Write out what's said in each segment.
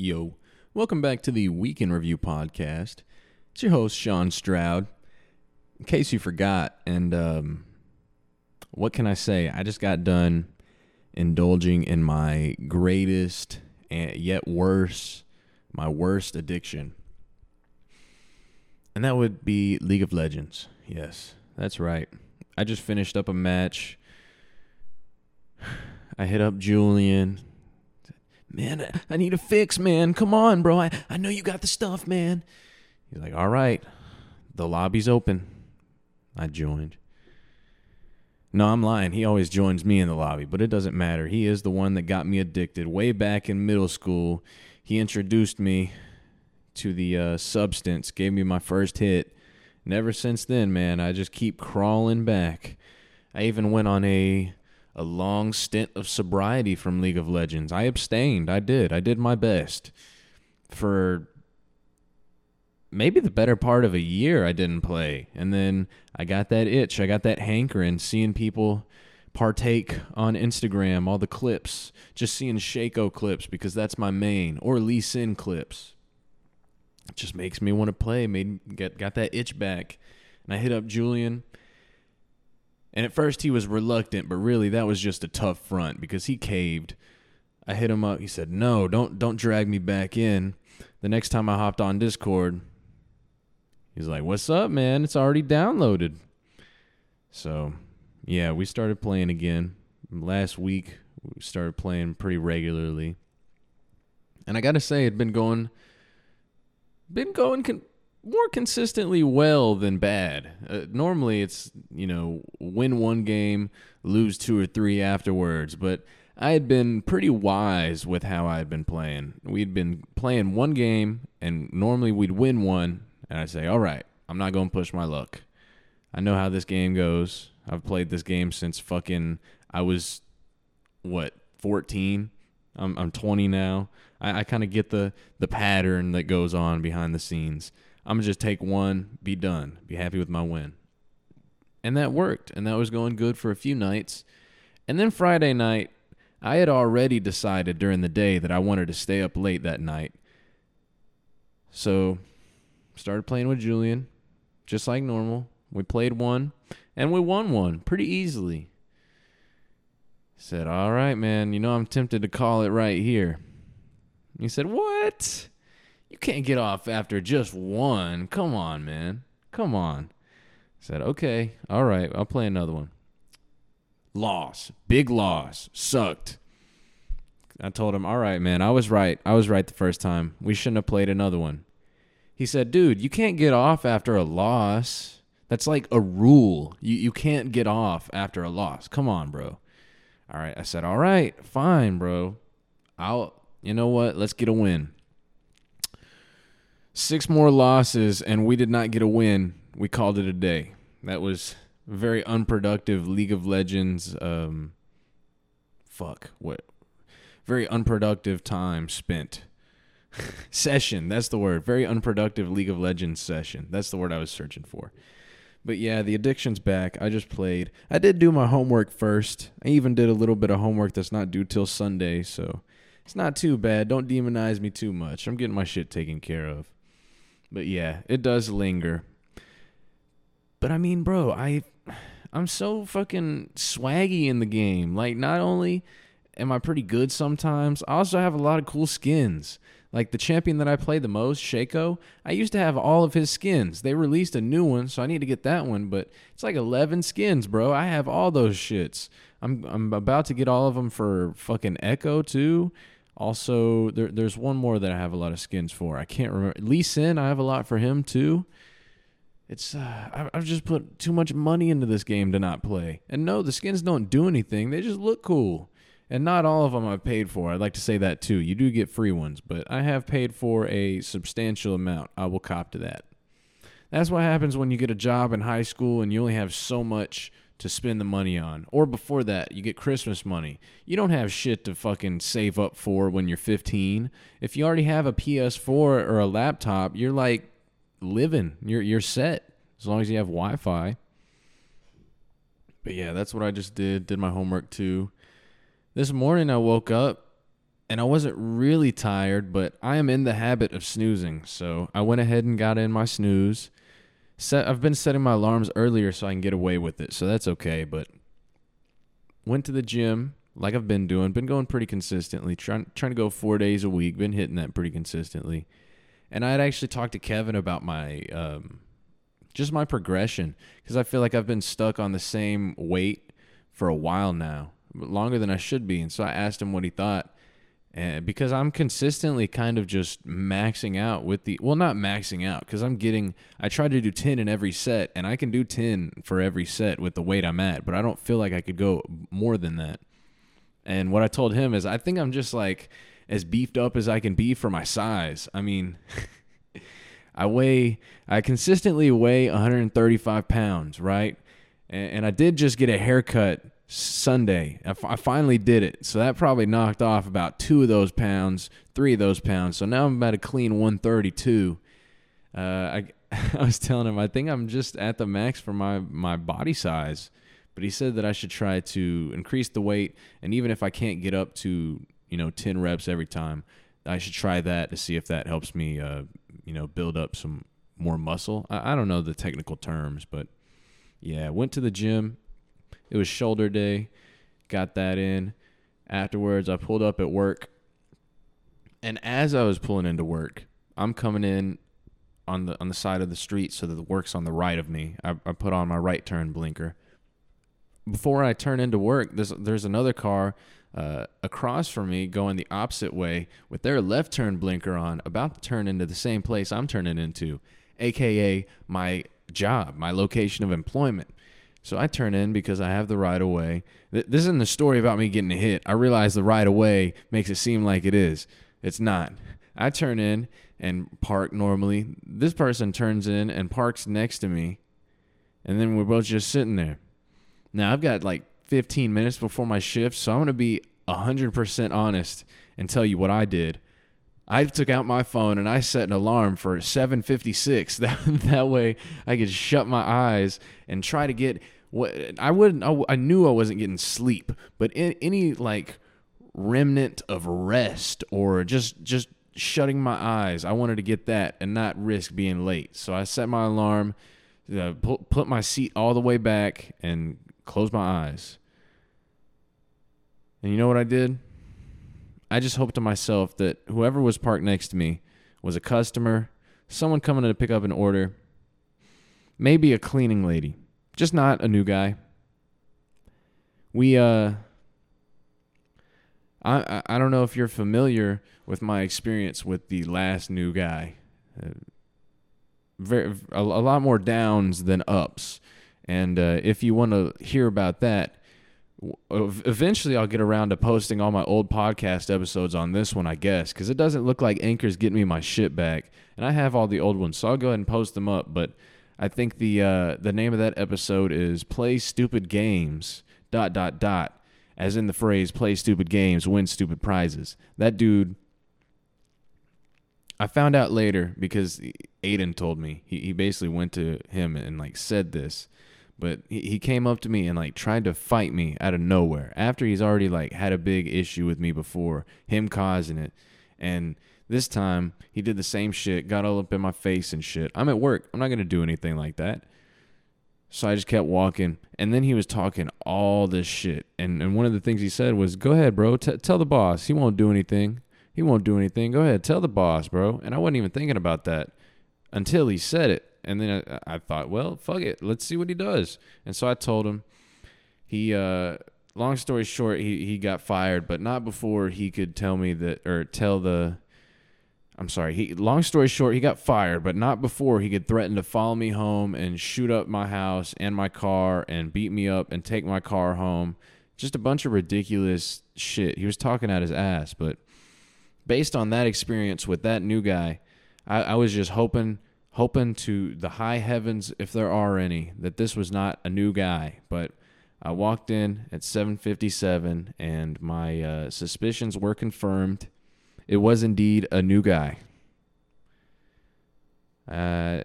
Yo, welcome back to the Weekend Review podcast. It's your host, Sean Stroud. In case you forgot, and um, what can I say? I just got done indulging in my greatest and yet worse, my worst addiction. And that would be League of Legends. Yes, that's right. I just finished up a match. I hit up Julian man, I need a fix, man. Come on, bro. I, I know you got the stuff, man. He's like, all right, the lobby's open. I joined. No, I'm lying. He always joins me in the lobby, but it doesn't matter. He is the one that got me addicted way back in middle school. He introduced me to the uh, substance, gave me my first hit. And ever since then, man, I just keep crawling back. I even went on a a long stint of sobriety from League of Legends. I abstained. I did. I did my best. For maybe the better part of a year, I didn't play. And then I got that itch. I got that hankering seeing people partake on Instagram, all the clips, just seeing Shaco clips because that's my main, or Lee Sin clips. It just makes me want to play. Made get got that itch back. And I hit up Julian and at first he was reluctant, but really that was just a tough front because he caved. I hit him up. He said, "No, don't don't drag me back in." The next time I hopped on Discord, he's like, "What's up, man? It's already downloaded." So, yeah, we started playing again. Last week we started playing pretty regularly. And I got to say it'd been going been going con- more consistently well than bad. Uh, normally, it's you know win one game, lose two or three afterwards. But I had been pretty wise with how I had been playing. We'd been playing one game, and normally we'd win one, and I'd say, "All right, I'm not going to push my luck. I know how this game goes. I've played this game since fucking I was what 14. I'm I'm 20 now. I, I kind of get the the pattern that goes on behind the scenes." I'm gonna just take one, be done, be happy with my win. And that worked, and that was going good for a few nights. And then Friday night, I had already decided during the day that I wanted to stay up late that night. So, started playing with Julian, just like normal. We played one, and we won one pretty easily. Said, All right, man, you know, I'm tempted to call it right here. He said, What? You can't get off after just one. Come on, man. Come on. I said, okay, all right, I'll play another one. Loss. Big loss. Sucked. I told him, all right, man, I was right. I was right the first time. We shouldn't have played another one. He said, dude, you can't get off after a loss. That's like a rule. You, you can't get off after a loss. Come on, bro. All right. I said, all right, fine, bro. I'll, you know what? Let's get a win six more losses and we did not get a win. We called it a day. That was very unproductive League of Legends. Um, fuck what? Very unproductive time spent. session. That's the word. Very unproductive League of Legends session. That's the word I was searching for. But yeah, the addiction's back. I just played. I did do my homework first. I even did a little bit of homework that's not due till Sunday, so it's not too bad. Don't demonize me too much. I'm getting my shit taken care of. But yeah, it does linger. But I mean, bro, I I'm so fucking swaggy in the game. Like not only am I pretty good sometimes, I also have a lot of cool skins. Like the champion that I play the most, Shaco, I used to have all of his skins. They released a new one, so I need to get that one, but it's like 11 skins, bro. I have all those shits. I'm I'm about to get all of them for fucking Ekko too. Also, there, there's one more that I have a lot of skins for. I can't remember. Lee Sin, I have a lot for him too. It's uh, I've just put too much money into this game to not play. And no, the skins don't do anything. They just look cool. And not all of them I've paid for. I'd like to say that too. You do get free ones, but I have paid for a substantial amount. I will cop to that. That's what happens when you get a job in high school and you only have so much to spend the money on. Or before that, you get Christmas money. You don't have shit to fucking save up for when you're 15. If you already have a PS4 or a laptop, you're like living. You're you're set as long as you have Wi-Fi. But yeah, that's what I just did. Did my homework too. This morning I woke up and I wasn't really tired, but I am in the habit of snoozing. So I went ahead and got in my snooze. Set, I've been setting my alarms earlier so I can get away with it, so that's okay. But went to the gym like I've been doing, been going pretty consistently, trying trying to go four days a week, been hitting that pretty consistently. And I had actually talked to Kevin about my um, just my progression because I feel like I've been stuck on the same weight for a while now, longer than I should be. And so I asked him what he thought. And because I'm consistently kind of just maxing out with the well, not maxing out because I'm getting. I try to do ten in every set, and I can do ten for every set with the weight I'm at, but I don't feel like I could go more than that. And what I told him is, I think I'm just like as beefed up as I can be for my size. I mean, I weigh, I consistently weigh 135 pounds, right? And, and I did just get a haircut Sunday. I, f- I finally did it. So that probably knocked off about two of those pounds, three of those pounds. So now I'm about a clean 132. Uh, I, I was telling him, I think I'm just at the max for my, my body size. But he said that I should try to increase the weight. And even if I can't get up to, you know, 10 reps every time, I should try that to see if that helps me, uh, you know, build up some more muscle. I, I don't know the technical terms, but yeah, went to the gym it was shoulder day. Got that in. Afterwards, I pulled up at work. And as I was pulling into work, I'm coming in on the on the side of the street so that the work's on the right of me. I, I put on my right turn blinker. Before I turn into work, there's there's another car uh, across from me going the opposite way with their left turn blinker on, about to turn into the same place I'm turning into, aka my job, my location of employment. So I turn in because I have the right of way. This isn't the story about me getting a hit. I realize the right of way makes it seem like it is. It's not. I turn in and park normally. This person turns in and parks next to me. And then we're both just sitting there. Now I've got like 15 minutes before my shift, so I'm going to be 100% honest and tell you what I did. I took out my phone and I set an alarm for 7:56. That that way I could shut my eyes and try to get what I wouldn't I, I knew I wasn't getting sleep, but in, any like remnant of rest or just just shutting my eyes, I wanted to get that and not risk being late. So I set my alarm, uh, put, put my seat all the way back and closed my eyes. And you know what I did? I just hoped to myself that whoever was parked next to me was a customer, someone coming to pick up an order, maybe a cleaning lady just not a new guy. We uh I I don't know if you're familiar with my experience with the last new guy. Uh, very a, a, lot more downs than ups. And uh, if you want to hear about that, eventually I'll get around to posting all my old podcast episodes on this one, I guess, because it doesn't look like Anchor's getting me my shit back, and I have all the old ones, so I'll go ahead and post them up. But I think the uh, the name of that episode is "Play Stupid Games." Dot dot dot, as in the phrase "Play stupid games, win stupid prizes." That dude. I found out later because Aiden told me. He he basically went to him and like said this, but he, he came up to me and like tried to fight me out of nowhere after he's already like had a big issue with me before, him causing it, and this time, he did the same shit, got all up in my face and shit. I'm at work. I'm not going to do anything like that. So I just kept walking. And then he was talking all this shit. And, and one of the things he said was, Go ahead, bro. T- tell the boss. He won't do anything. He won't do anything. Go ahead. Tell the boss, bro. And I wasn't even thinking about that until he said it. And then I, I thought, well, fuck it. Let's see what he does. And so I told him. He, uh, long story short, he, he got fired, but not before he could tell me that, or tell the, I'm sorry. He long story short, he got fired, but not before he could threaten to follow me home and shoot up my house and my car and beat me up and take my car home. Just a bunch of ridiculous shit. He was talking out his ass, but based on that experience with that new guy, I, I was just hoping hoping to the high heavens, if there are any, that this was not a new guy. But I walked in at 7:57, and my uh, suspicions were confirmed it was indeed a new guy. Uh,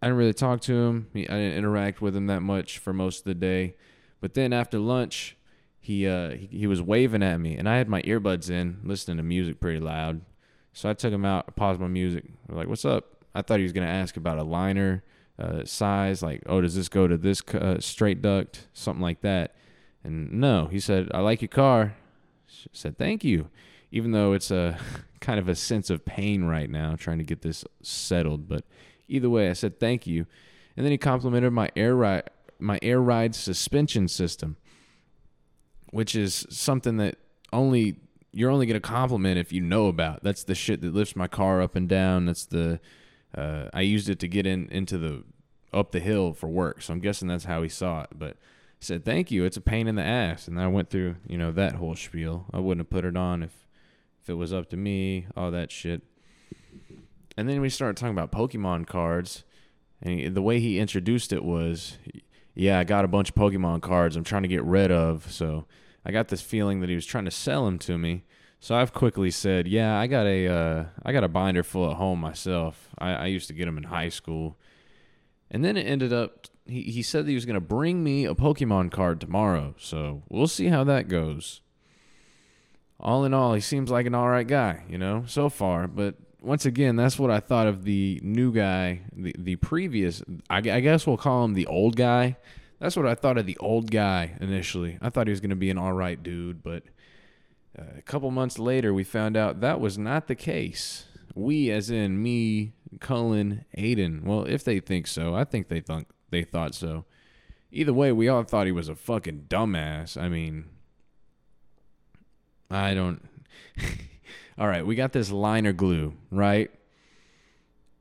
I didn't really talk to him. I didn't interact with him that much for most of the day. But then after lunch, he uh he, he was waving at me, and I had my earbuds in, listening to music pretty loud. So I took him out, paused my music. Like, "What's up?" I thought he was gonna ask about a liner uh, size, like, "Oh, does this go to this uh, straight duct?" Something like that. And no, he said, "I like your car." I said, "Thank you," even though it's a kind of a sense of pain right now trying to get this settled. But either way, I said, "Thank you," and then he complimented my air ride, my air ride suspension system, which is something that only you're only to compliment if you know about. That's the shit that lifts my car up and down. That's the uh, I used it to get in into the up the hill for work. So I'm guessing that's how he saw it. But said thank you. It's a pain in the ass, and I went through you know that whole spiel. I wouldn't have put it on if if it was up to me. All that shit. And then we started talking about Pokemon cards, and he, the way he introduced it was, yeah, I got a bunch of Pokemon cards. I'm trying to get rid of. So I got this feeling that he was trying to sell them to me. So I've quickly said, yeah, I got a uh, I got a binder full at home myself. I, I used to get them in high school, and then it ended up he he said that he was gonna bring me a Pokemon card tomorrow. So we'll see how that goes. All in all, he seems like an all right guy, you know, so far. But once again, that's what I thought of the new guy, the the previous. I, I guess we'll call him the old guy that's what I thought of the old guy initially. I thought he was going to be an all right dude, but uh, a couple months later, we found out that was not the case. We, as in me, Cullen, Aiden. Well, if they think so, I think they thought they thought so. Either way, we all thought he was a fucking dumbass. I mean, I don't. all right, we got this liner glue, right?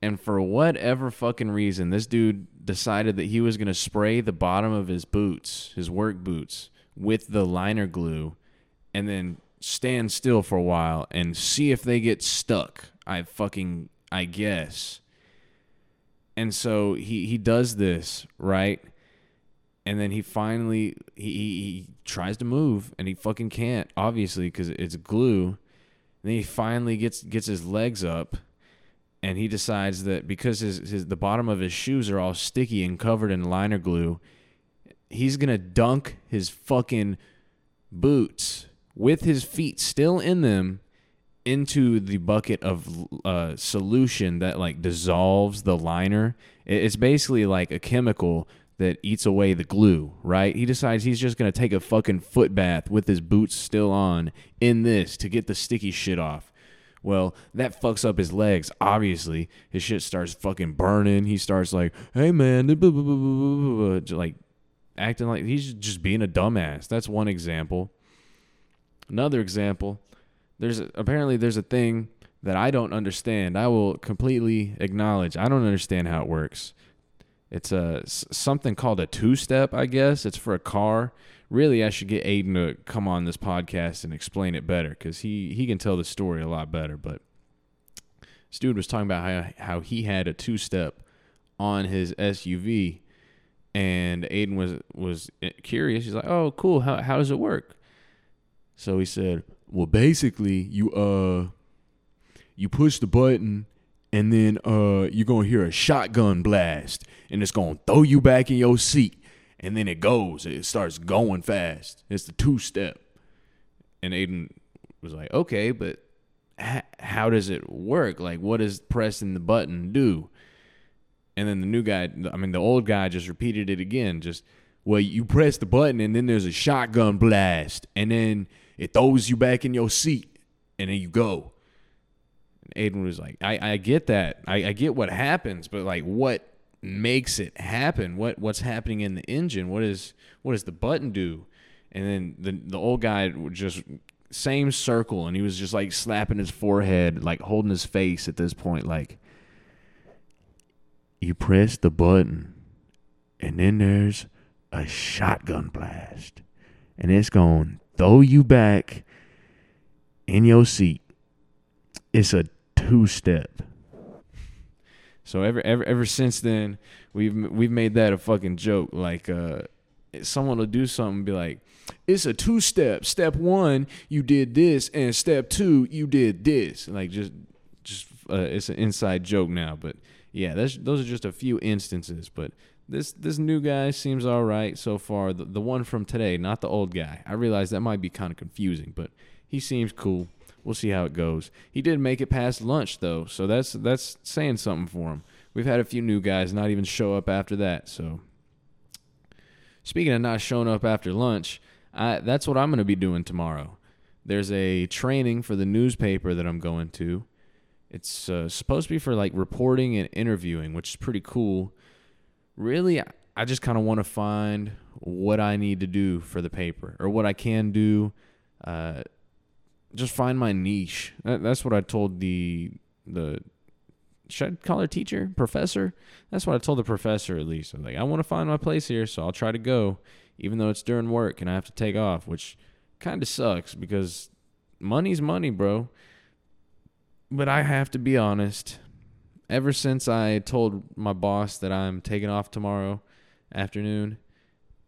And for whatever fucking reason, this dude decided that he was going to spray the bottom of his boots, his work boots, with the liner glue and then stand still for a while and see if they get stuck. I fucking I guess. And so he he does this, right? And then he finally he, he tries to move and he fucking can't, obviously, because it's glue. And then he finally gets gets his legs up and he decides that because his, his the bottom of his shoes are all sticky and covered in liner glue, he's gonna dunk his fucking boots with his feet still in them into the bucket of uh, solution that like dissolves the liner. It's basically like a chemical that eats away the glue, right? He decides he's just gonna take a fucking foot bath with his boots still on in this to get the sticky shit off. Well, that fucks up his legs. Obviously, his shit starts fucking burning. He starts like, "Hey man," like acting like he's just being a dumbass. That's one example. Another example, there's apparently there's a thing that I don't understand. I will completely acknowledge. I don't understand how it works. It's a something called a two-step, I guess. It's for a car really I should get Aiden to come on this podcast and explain it better because he he can tell the story a lot better. But this dude was talking about how how he had a two step on his SUV, and Aiden was was curious. He's like, "Oh, cool. How how does it work?" So he said, "Well, basically, you uh, you push the button." And then uh, you're gonna hear a shotgun blast, and it's gonna throw you back in your seat and then it goes. It starts going fast. It's the two step. And Aiden was like, okay, but h- how does it work? Like, what does pressing the button do? And then the new guy, I mean, the old guy just repeated it again. Just, well, you press the button and then there's a shotgun blast and then it throws you back in your seat and then you go. Aiden was like, I, I get that. I, I get what happens, but like, what makes it happen. What what's happening in the engine? What is what does the button do? And then the the old guy just same circle, and he was just like slapping his forehead, like holding his face at this point, like you press the button, and then there's a shotgun blast, and it's to throw you back in your seat. It's a two step. So ever ever ever since then, we've we've made that a fucking joke. Like uh, someone will do something and be like, "It's a two step. Step one, you did this, and step two, you did this." Like just just uh, it's an inside joke now, but yeah, that's those are just a few instances. But this this new guy seems all right so far. The, the one from today, not the old guy. I realize that might be kind of confusing, but he seems cool. We'll see how it goes. He did make it past lunch though, so that's that's saying something for him. We've had a few new guys not even show up after that. So speaking of not showing up after lunch, I, that's what I'm going to be doing tomorrow. There's a training for the newspaper that I'm going to. It's uh, supposed to be for like reporting and interviewing, which is pretty cool really, I just kind of want to find what I need to do for the paper or what I can do. Uh, just find my niche. That, that's what I told the the should I call her teacher, professor? That's what I told the professor at least. I'm like, I want to find my place here, so I'll try to go, even though it's during work and I have to take off, which kind of sucks because money's money, bro. But I have to be honest ever since I told my boss that I'm taking off tomorrow afternoon,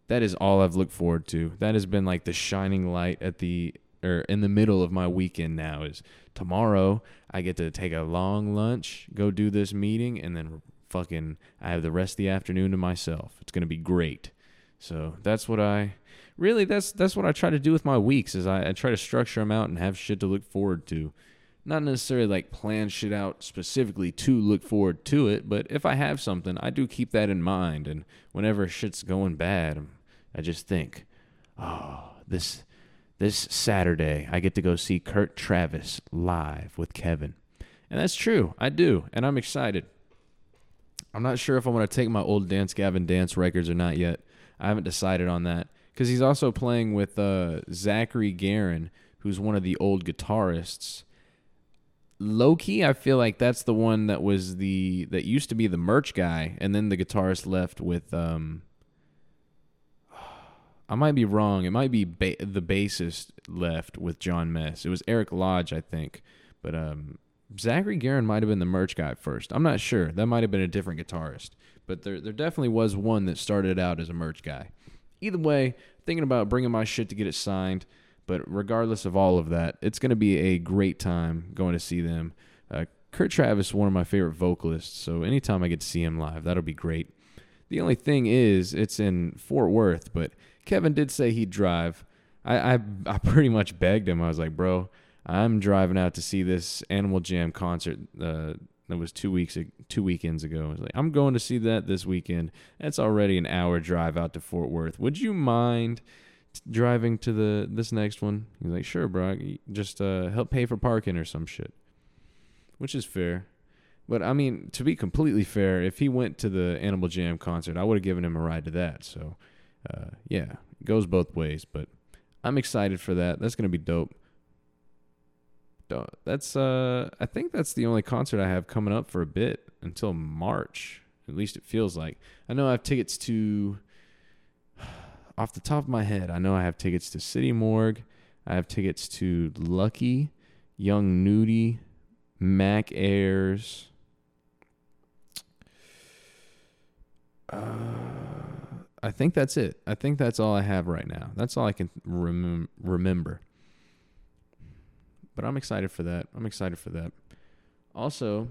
that is all I've looked forward to. That has been like the shining light at the or in the middle of my weekend now is tomorrow I get to take a long lunch, go do this meeting and then fucking I have the rest of the afternoon to myself. It's to be great. So, that's what I really that's that's what I try to do with my weeks is I, I try to structure them out and have shit to look forward to not necessarily like plan shit out specifically to look forward to it, but if I have something, I do keep that in mind. And whenever shit's going bad, I just think, oh, this this Saturday I get to go see Kurt Travis live with Kevin, and that's true. I do, and I'm excited. I'm not sure if I'm gonna take my old Dance Gavin Dance records or not yet. I haven't decided on that because he's also playing with uh, Zachary Garren, who's one of the old guitarists low key, I feel like that's the one that was the that used to be the merch guy, and then the guitarist left with. um I might be wrong. It might be ba- the bassist left with Jon Mess. It was Eric Lodge, I think, but um, Zachary Garren might have been the merch guy first. I'm not sure. That might have been a different guitarist, but there there definitely was one that started out as a merch guy. Either way, thinking about bringing my shit to get it signed. But regardless of all of that, it's going to be a great time going to see them. Uh, Kurt Travis, one of my favorite vocalists, so anytime I get to see him live, that'll be great. The only thing is, it's in Fort Worth, but Kevin did say he'd drive. I, I, I pretty much begged him. I was like, bro, I'm driving out to see this Animal Jam concert. Uh, that was two weeks, two weekends ago. I was like, I'm going to see that this weekend. That's already an hour drive out to Fort Worth. Would you mind driving to the this next one. He's like, sure, bro, just uh, help pay for parking or some shit, which is fair. But I mean, to be completely fair, if he went to the Animal Jam concert, I would have given him a ride to that. So, uh, yeah, it goes both ways. But I'm excited for that. That's gonna be dope. That's uh, I think that's the only concert I have coming up for a bit until March. At least it feels like. I know I have tickets to off the top of my head, I know I have tickets to City Morgue. I have tickets to Lucky, Young Nudy, Mac Ayres. Uh, I think that's it. I think that's all I have right now. That's all I can rem- remember. But I'm excited for that. I'm excited for that. Also,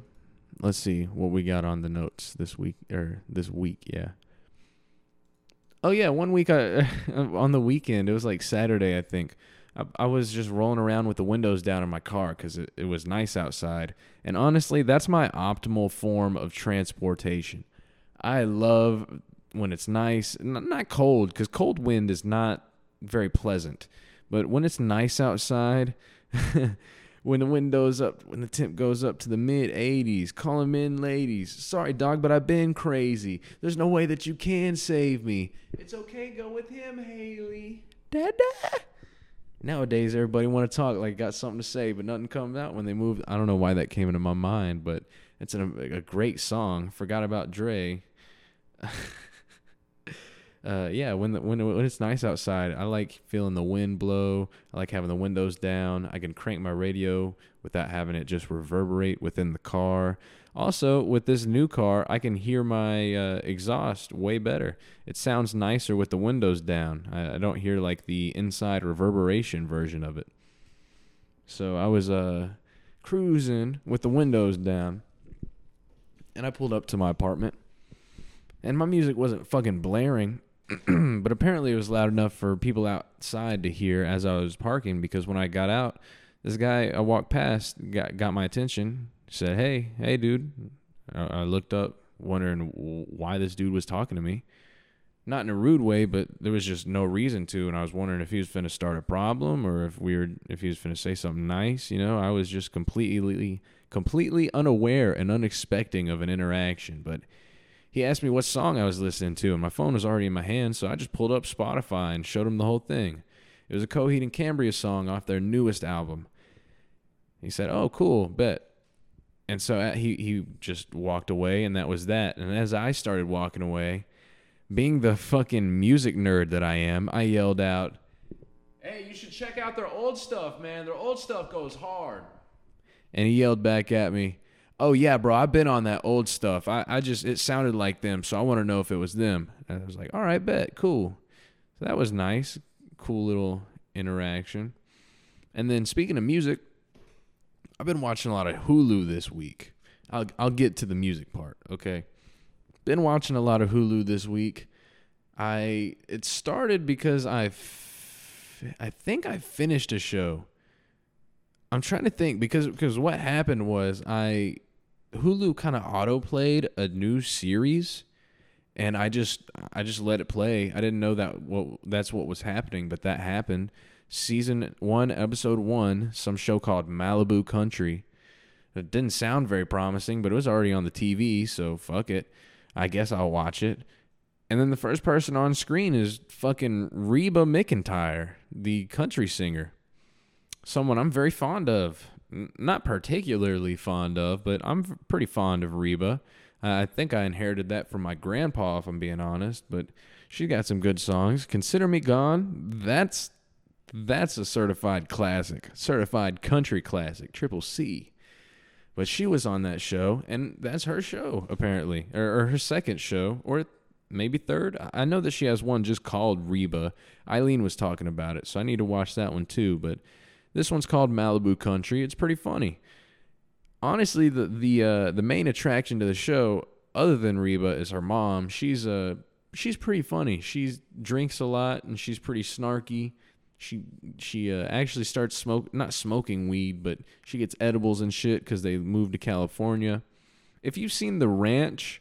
let's see what we got on the notes this week or this week. Yeah. Oh yeah, one week I on the weekend it was like Saturday I think. I, was just rolling around with the windows down in my car because it, it was nice outside. And honestly, that's my optimal form of transportation. I love when it's nice, not cold, because cold wind is not very pleasant. But when it's nice outside, when the wind window's up, when the temp goes up to the mid 80s, call them in, ladies. Sorry, dog, but I've been crazy. There's no way that you can save me. It's okay, go with him, Haley. Dada. Nowadays, everybody want to talk like got something to say, but nothing comes out when they move. I don't know why that came into my mind, but it's an, a great song. Forgot about Dre. uh, yeah, when the, when when it's nice outside, I like feeling the wind blow. I like having the windows down. I can crank my radio without having it just reverberate within the car. Also, with this new car, I can hear my uh, exhaust way better. It sounds nicer with the windows down. I, I, don't hear like the inside reverberation version of it. So I was uh, cruising with the windows down, and I pulled up to my apartment and my music wasn't fucking blaring, but apparently it was loud enough for people outside to hear as I was parking. Because when I got out, this guy I walked past got got my attention. Said, "Hey, hey, dude." I, I looked up, wondering why this dude was talking to me not in a rude way, but there was just no reason to. And I was wondering if he was finna start a problem or if we were, if he was finna say something nice. You know, I was just completely, completely unaware and unexpecting of an interaction. But he asked me what song I was listening to, and my phone was already in my hand, so I just pulled up Spotify and showed him the whole thing. It was a Coheed and Cambria song off their newest album. He said, "Oh, cool, bet." And so uh, he he just walked away, and that was that. And as I started walking away being the fucking music nerd that I am, I yelled out, Hey, you should check out their old stuff, man. Their old stuff goes hard. And he yelled back at me, Oh, yeah, bro, I've been on that old stuff. I, I just, it sounded like them, so I want to know if it was them. And I was like, All right, bet, cool. So that was nice. Cool little interaction. And then speaking of music, I've been watching a lot of Hulu this week. I'll, I'll get to the music part, okay? been watching a lot of Hulu this week. I it started because I I think I finished a show. I'm trying to think because because what happened was I Hulu kind of auto played a new series and I just I just let it play. I didn't know that what that's what was happening, but that happened. Season 1, episode 1, some show called Malibu Country. It didn't sound very promising, but it was already on the TV, so fuck it. I guess I'll watch it. And then the first person on screen is fucking Reba McEntire, the country singer. Someone I'm very fond of. Not particularly fond of, but I'm pretty fond of Reba. I think I inherited that from my grandpa, if I'm being honest. But she got some good songs. Consider Me Gone. That's that's a certified classic, certified country classic, triple C. But she was on that show, and that's her show apparently, or, or her second show, or maybe third. I know that she has one just called Reba. Eileen was talking about it, so I need to watch that one too. But this one's called Malibu Country. It's pretty funny. Honestly, the the uh, the main attraction to the show, other than Reba, is her mom. She's a uh, she's pretty funny. She drinks a lot and she's pretty snarky she she uh, actually starts smoke not smoking weed, but she gets edibles and shit because they moved to California. If you've seen The Ranch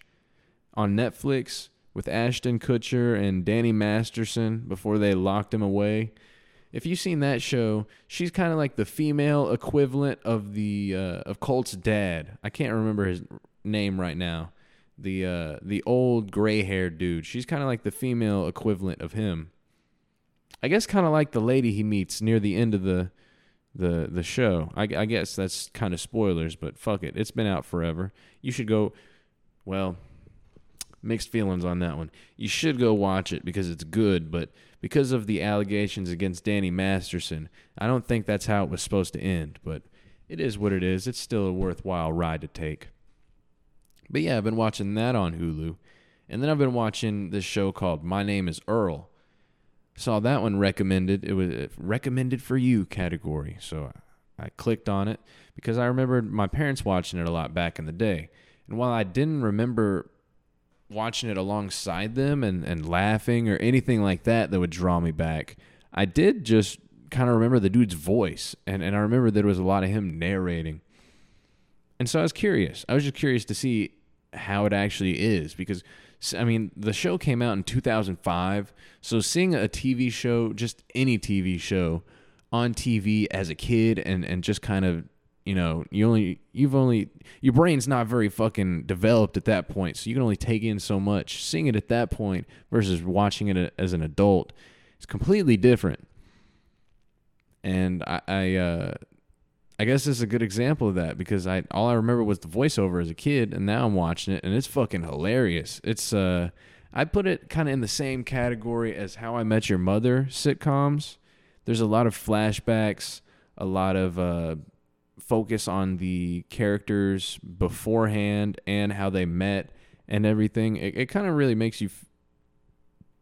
on Netflix with Ashton Kutcher and Danny Masterson before they locked him away, if you've seen that show, she's kind of like the female equivalent of the uh, of Colt's dad. I can't remember his name right now. The uh, the old gray haired dude. She's kind of like the female equivalent of him I guess kind of like the lady he meets near the end of the the the show. I, I guess that's kind of spoilers, but fuck it, it's been out forever. You should go. Well, mixed feelings on that one. You should go watch it because it's good, but because of the allegations against Danny Masterson, I don't think that's how it was supposed to end. But it is what it is. It's still a worthwhile ride to take. But yeah, I've been watching that on Hulu. And then I've been watching this show called My Name is Earl saw that one recommended. It was uh, recommended for you category. So I clicked on it because I remembered my parents watching it a lot back in the day. And while I didn't remember watching it alongside them and, and laughing or anything like that that would draw me back, I did just kind of remember the dude's voice. And, and I remember there was a lot of him narrating. And so I was curious. I was just curious to see how it actually is because I mean, the show came out in 2005. So seeing a TV show, just any TV show on TV as a kid and, and just kind of, you know, you only, you've only, your brain's not very fucking developed at that point. So you can only take in so much. Seeing it at that point versus watching it as an adult is completely different. And I, I uh, I guess this is a good example of that because I all I remember was the voiceover as a kid, and now I'm watching it, and it's fucking hilarious. It's uh, I put it kind of in the same category as How I Met Your Mother sitcoms. There's a lot of flashbacks, a lot of uh, focus on the characters beforehand and how they met and everything. It, it kind of really makes you f-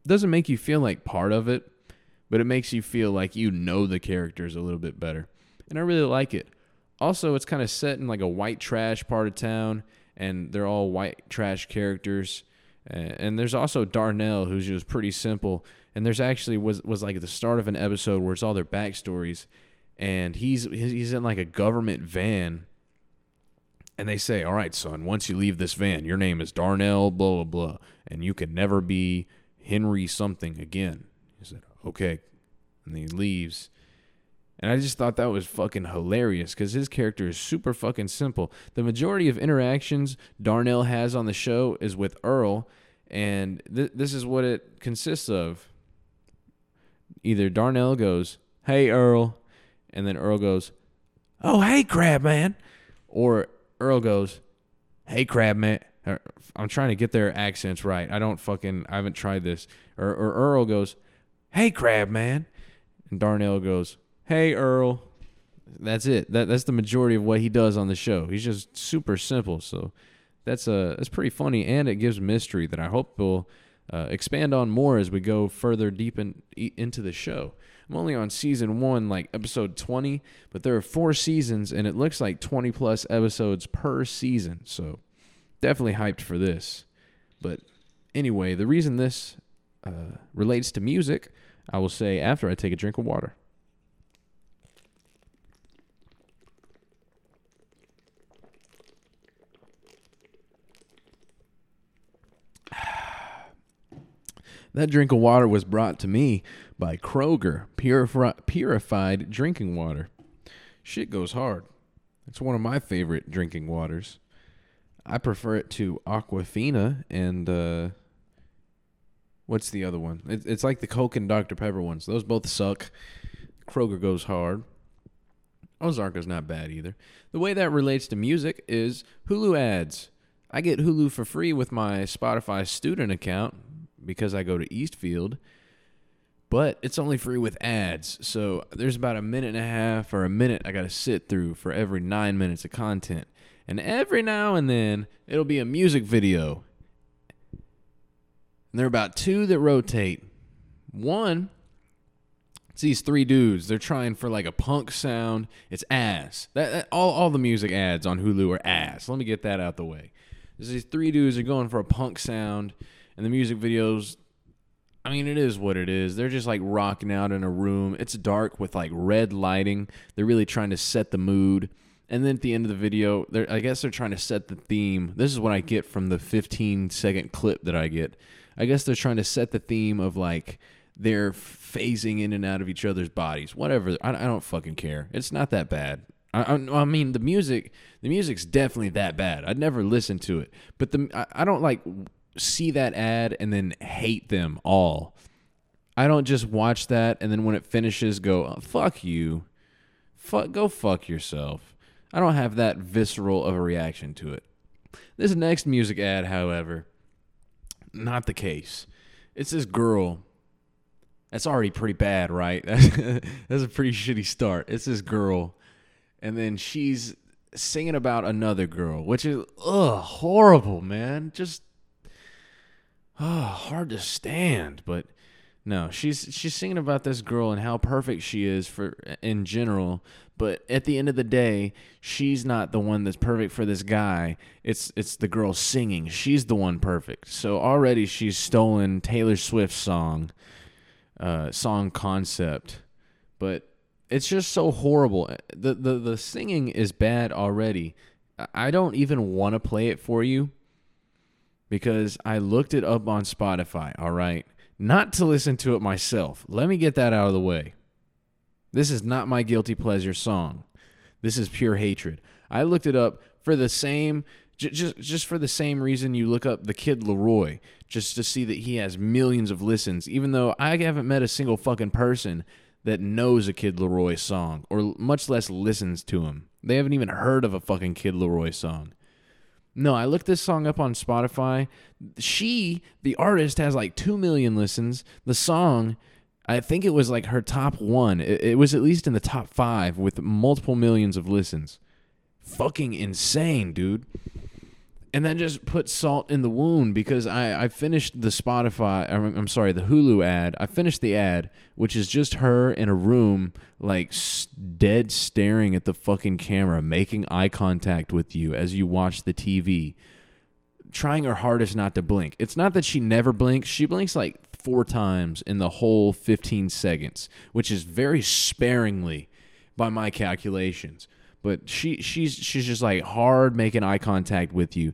doesn't make you feel like part of it, but it makes you feel like you know the characters a little bit better and I really like it. Also, it's kind of set in like a white trash part of town, and they're all white trash characters. And there's also Darnell, who's just pretty simple. And there's actually was was like the start of an episode where it's all their backstories, and he's he's in like a government van, and they say, "All right, son, once you leave this van, your name is Darnell, blah blah blah, and you can never be Henry something again." He said, "Okay," and he leaves. And I just thought that was fucking hilarious because his character is super fucking simple. The majority of interactions Darnell has on the show is with Earl, and th- this is what it consists of. Either Darnell goes, "Hey Earl," and then Earl goes, "Oh hey Crab Man," or Earl goes, "Hey Crab Man." I'm trying to get their accents right. I don't fucking. I haven't tried this. Or, or Earl goes, "Hey Crab Man," and Darnell goes, "Hey Earl." That's it. That that's the majority of what he does on the show. He's just super simple. So that's uh that's pretty funny, and it gives mystery that I hope will uh, expand on more as we go further deep in, into the show. I'm only on season one, like episode 20, but there are four seasons, and it looks like 20 plus episodes per season. So definitely hyped for this. But anyway, the reason this uh, relates to music, I will say after I take a drink of water. That drink of water was brought to me by Kroger Purifri- Purified Drinking Water. Shit goes hard. It's one of my favorite drinking waters. I prefer it to Aquafina and uh, what's the other one? It, it's like the Coke and Dr Pepper ones. Those both suck. Kroger goes hard. Ozarka's not bad either. The way that relates to music is Hulu ads. I get Hulu for free with my Spotify student account because I go to Eastfield, but it's only free with ads. So there's about a minute and a half or a minute I got to sit through for every nine minutes of content. And every now and then it'll be a music video. And there are about two that rotate. One, it's these three dudes. They're trying for like a punk sound. It's ass. That, that all all the music ads on Hulu are ass. Let me get that out the way. There's these three dudes are going for a punk sound, and the music videos. I mean, it is what it is. They're just like rocking out in a room. It's dark with like red lighting. They're really trying to set the mood. And then at the end of the video, I guess they're trying to set the theme. This is what I get from the 15 second clip that I get. I guess they're trying to set the theme of like they're phasing in and out of each other's bodies. Whatever. I, I don't fucking care. It's not that bad. I, I, I mean, the music, the music's definitely that bad. I'd never listen to it, but the I, I don't like see that ad and then hate them all. I don't just watch that and then when it finishes, go oh, fuck you, fuck, go fuck yourself. I don't have that visceral of a reaction to it. This next music ad, however, not the case. It's this girl. That's already pretty bad, right? That's a pretty shitty start. It's this girl, and then she's singing about another girl, which is ugh horrible, man. Just oh, hard to stand. But no, she's she's singing about this girl and how perfect she is for in general. But at the end of the day, she's not the one that's perfect for this guy. It's it's the girl singing. She's the one perfect. So already she's stolen Taylor Swift's song, uh, song concept. But it's just so horrible. The the the singing is bad already. I- I don't even want to play it for you because I looked it up on Spotify, all right? Not to listen to it myself. Let me get that out of the way. This is not my guilty pleasure song. This is pure hatred. I looked it up for the same just just for the same reason you look up the kid LAROI just to see that he has millions of listens even though I haven't met a single fucking person that knows a Kid LAROI song or much less listens to him. They haven't even heard of a fucking Kid LAROI song. No, I looked this song up on Spotify. She, the artist, has like 2 million listens. The song, I think it was like her top one. It, was at least in the top five with multiple millions of listens. Fucking insane, dude. And then just put salt in the wound because I, I finished the Spotify, I'm, I'm sorry, the Hulu ad. I finished the ad, which is just her in a room, like s- dead staring at the fucking camera, making eye contact with you as you watch the TV. trying her hardest not to blink. It's not that she never blinks. She blinks like four times in the whole 15 seconds, which is very sparingly by my calculations. But she she's she's just like hard making eye contact with you,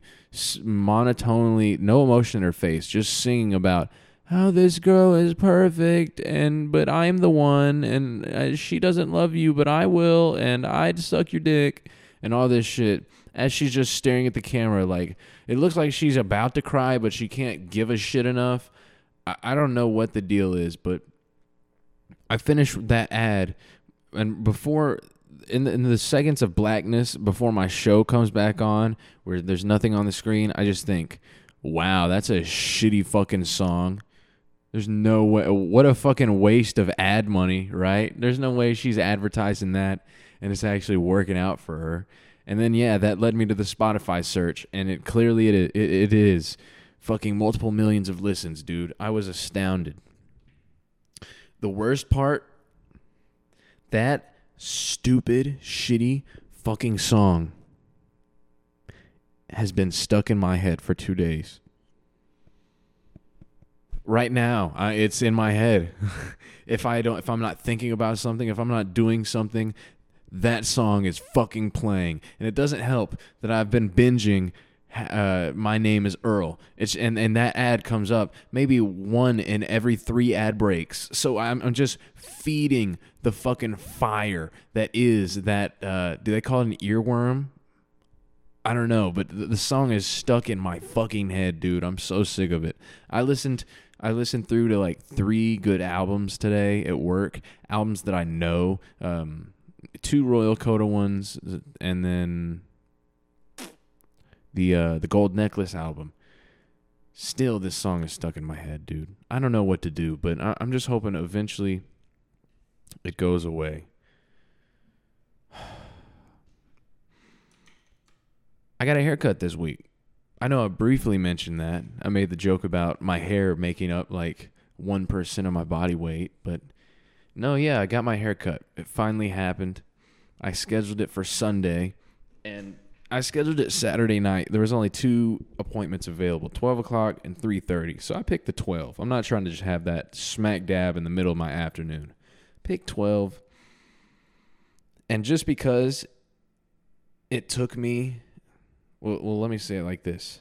monotonely, no emotion in her face, just singing about how this girl is perfect and but I'm the one and uh, she doesn't love you but I will and I'd suck your dick and all this shit. As she's just staring at the camera like it looks like she's about to cry but she can't give a shit enough. I, I don't know what the deal is but i finished that ad and before in the, in the seconds of blackness before my show comes back on where there's nothing on the screen i just think wow that's a shitty fucking song there's no way what a fucking waste of ad money right there's no way she's advertising that and it's actually working out for her and then yeah, that led me to the Spotify search, and it clearly it it, it is fucking multiple millions of listens, dude. I was astounded. The worst part, that stupid, shitty fucking song has been stuck in my head for two days. Right now, I, it's in my head. if I don't, if I'm not thinking about something, if I'm not doing something that song is fucking playing. And it doesn't help that I've been binging uh, my name is Earl. It's and and that ad comes up maybe one in every three ad breaks. So I'm I'm just feeding the fucking fire that is that. Uh, do they call it an earworm? I don't know, but the, the song is stuck in my fucking head, dude. I'm so sick of it. I listened. I listened through to like three good albums today at work. Albums that I know. Um, two Royal Coda ones, and then the uh, the Gold Necklace album. Still, this song is stuck in my head, dude. I don't know what to do, but I- I'm just hoping eventually it goes away. I got a haircut this week. I know I briefly mentioned that. I made the joke about my hair making up like 1% of my body weight, but no, yeah, I got my haircut. It finally happened. I scheduled it for Sunday, and I scheduled it Saturday night. There was only two appointments available, twelve o'clock and three thirty. So I picked the twelve. I'm not trying to just have that smack dab in the middle of my afternoon. Pick twelve, and just because it took me, well, well, let me say it like this.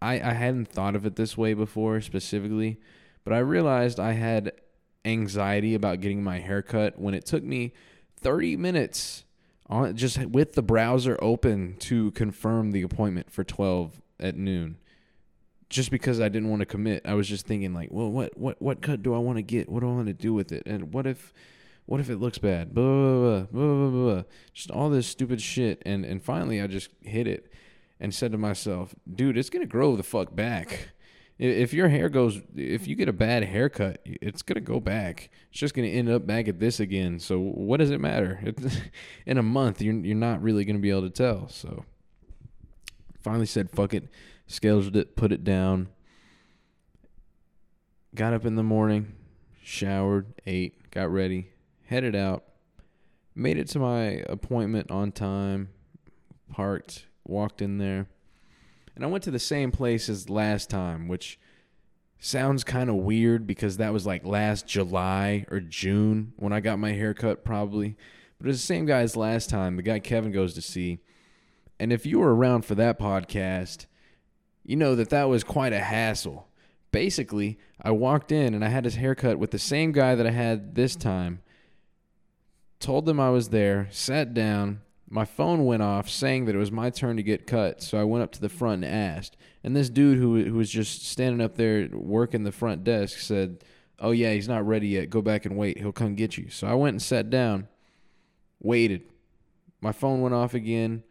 I I hadn't thought of it this way before specifically, but I realized I had anxiety about getting my hair cut when it took me 30 minutes on just with the browser open to confirm the appointment for 12 at noon just because I didn't want to commit. I was just thinking like, well, what what what cut do I want to get? What do I want to do with it? And what if what if it looks bad? Blah, blah, blah, blah, blah. Just all this stupid shit. And and finally I just hit it and said to myself, dude, it's gonna grow the fuck back if your hair goes if you get a bad haircut it's to go back. It's just to end up back at this again. So what does it matter? In a month you're, you're not really to be able to tell. So finally said fuck it. Scheduled it put it down. Got up in the morning showered ate got ready headed out. Made it to my appointment on time parked walked in there and I went to the same place as last time, which sounds kind of weird because that was like last July or June when I got my haircut, probably. But it's the same guy as last time, the guy Kevin goes to see. And if you were around for that podcast, you know that that was quite a hassle. Basically, I walked in and I had his haircut with the same guy that I had this time. Told them I was there, sat down, my phone went off saying that it was my turn to get cut. So I went up to the front and asked. And this dude who who was just standing up there working the front desk said, "Oh yeah, he's not ready yet. Go back and wait. He'll come get you." So I went and sat down, waited. My phone went off again.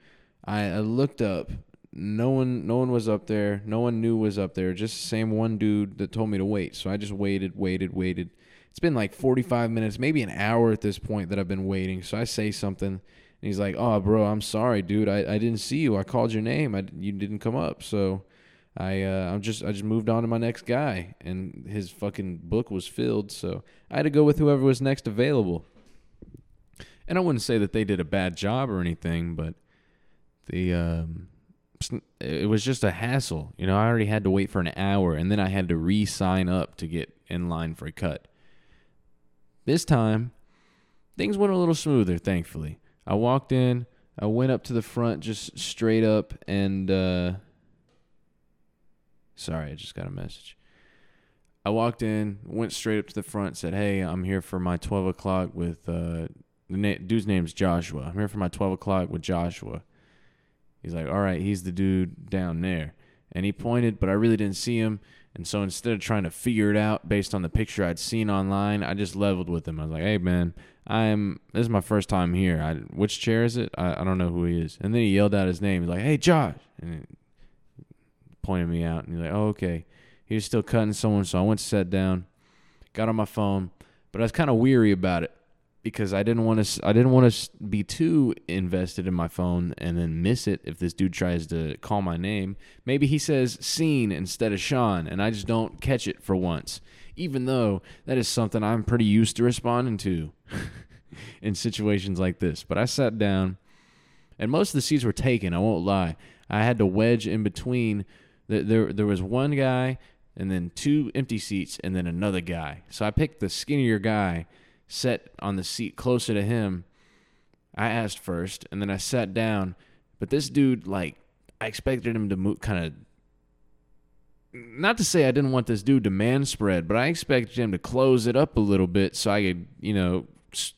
I, I looked up. No one no one was up there. No one knew was up there. Just the same one dude that told me to wait. So I just waited, waited, waited. It's been like 45 minutes, maybe an hour at this point that I've been waiting. So I say something and he's like, "Oh, bro, I'm sorry, dude. I, I didn't see you. I called your name. I you didn't come up. So I uh, I'm just I just moved on to my next guy, and his fucking book was filled. So I had to go with whoever was next available. And I wouldn't say that they did a bad job or anything, but the um, it was just a hassle. You know, I already had to wait for an hour and then I had to re sign up to get in line for a cut. This time, things went a little smoother, thankfully. I walked in, I went up to the front just straight up, and uh, sorry, I just got a message. I walked in, went straight up to the front, said, "Hey, I'm here for my 12 o'clock with uh, the na- dude's name's Joshua. I'm here for my 12 o'clock with Joshua." He's like, "All right, he's the dude down there," and he pointed, but I really didn't see him. And so instead of trying to figure it out based on the picture I'd seen online, I just leveled with him. I was like, "Hey, man, I'm this is my first time here. I, which chair is it? I, I don't know who he is." And then he yelled out his name. He's like, "Hey, Josh!" And he pointed me out. And he's like, "Oh, okay." He was still cutting someone, so I went to sit down, got on my phone, but I was kind of weary about it because I didn't want to. I didn't want to be too invested in my phone and then miss it if this dude tries to call my name. Maybe he says "scene" instead of Sean, and I just don't catch it for once. Even though that is something I'm pretty used to responding to in situations like this. But I sat down, and most of the seats were taken. I won't lie. I had to wedge in between. There, there was one guy, and then two empty seats, and then another guy. So I picked the skinnier guy sat on the seat closer to him. I asked first, and then I sat down. But this dude, like, I expected him to kind of. Not to say I didn't want this dude to man spread, but I expected him to close it up a little bit so I could, you know, s-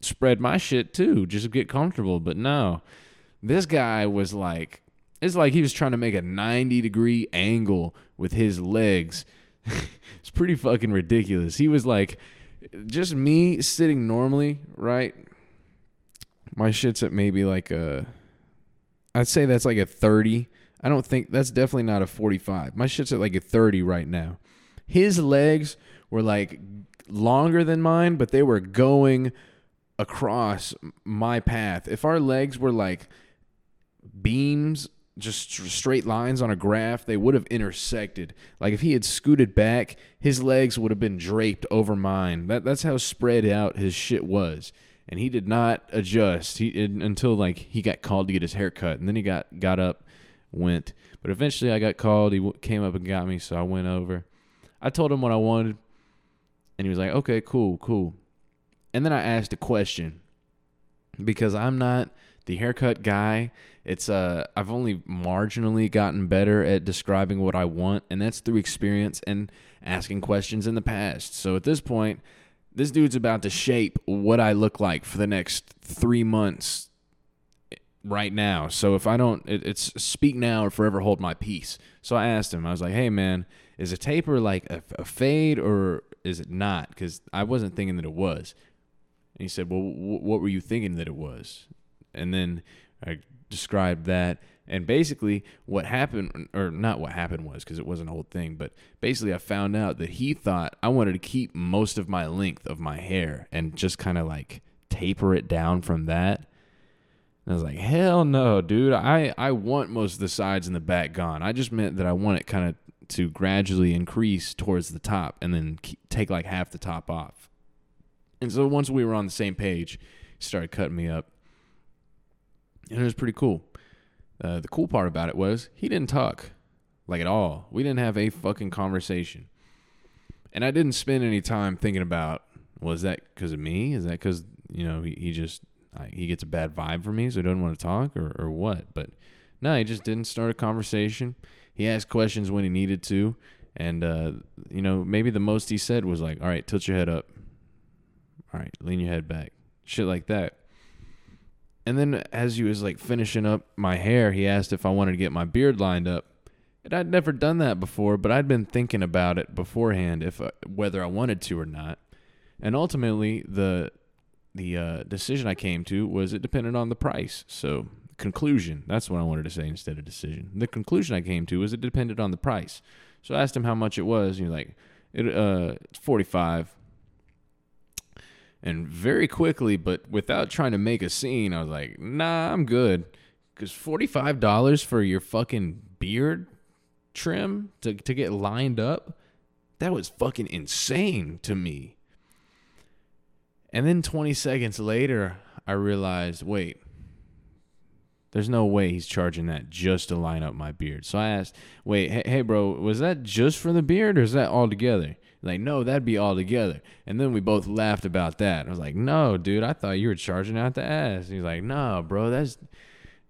spread my shit too, just get comfortable. But no, this guy was like, it's like he was trying to make a 90 degree angle with his legs. it's pretty fucking ridiculous. He was like, just me sitting normally, right? My shit's at maybe like a I'd say that's like a 30. I don't think that's definitely not a 45. My shit's at like a 30 right now. His legs were like longer than mine, but they were going across my path. If our legs were like beams just straight lines on a graph, they would have intersected. Like if he had scooted back, his legs would have been draped over mine. That that's how spread out his shit was. And he did not adjust. He until like he got called to get his hair cut, and then he got got up, went. But eventually, I got called. He came up and got me, so I went over. I told him what I wanted, and he was like, "Okay, cool, cool." And then I asked a question because I'm not the haircut guy it's uh I've only marginally gotten better at describing what I want and that's through experience and asking questions in the past. So at this point, this dude's about to shape what I look like for the next 3 months right now. So if I don't it, it's speak now or forever hold my peace. So I asked him. I was like, "Hey man, is a taper like a, a fade or is it not?" Cuz I wasn't thinking that it was. And he said, "Well, what were you thinking that it was?" And then I described that. And basically, what happened, or not what happened was because it wasn't a whole thing, but basically, I found out that he thought I wanted to keep most of my length of my hair and just kind of like taper it down from that. And I was like, hell no, dude. I, I want most of the sides and the back gone. I just meant that I want it kind of to gradually increase towards the top and then take like half the top off. And so once we were on the same page, he started cutting me up and it was pretty cool. Uh, the cool part about it was he didn't talk like at all. We didn't have a fucking conversation, and I didn't spend any time thinking about was that because of me? Is that because you know he, he just he gets a bad vibe from me, so he doesn't want to talk, or or what? But no, he just didn't start a conversation. He asked questions when he needed to, and uh, you know maybe the most he said was like, "All right, tilt your head up. All right, lean your head back." Shit like that. And then as he was like finishing up my hair, he asked if I wanted to get my beard lined up. And I'd never done that before, but I'd been thinking about it beforehand if uh, whether I wanted to or not. And ultimately, the the uh, decision I came to was it depended on the price. So conclusion, that's what I wanted to say instead of decision. The conclusion I came to was it depended on the price. So I asked him how much it was. And he's like, it, uh, it's 45 and very quickly, but without trying to make a scene, I was like, nah, I'm good. Because $45 for your fucking beard trim to, to get lined up, that was fucking insane to me. And then 20 seconds later, I realized wait, There's no way he's charging that just to line up my beard. So I asked, "Wait, hey, hey bro, was that just for the beard or is that all together?" Like, no, that'd be all together. And then we both laughed about that. I was like, no, dude, I thought you were charging out the ass. He's like, no, bro, that's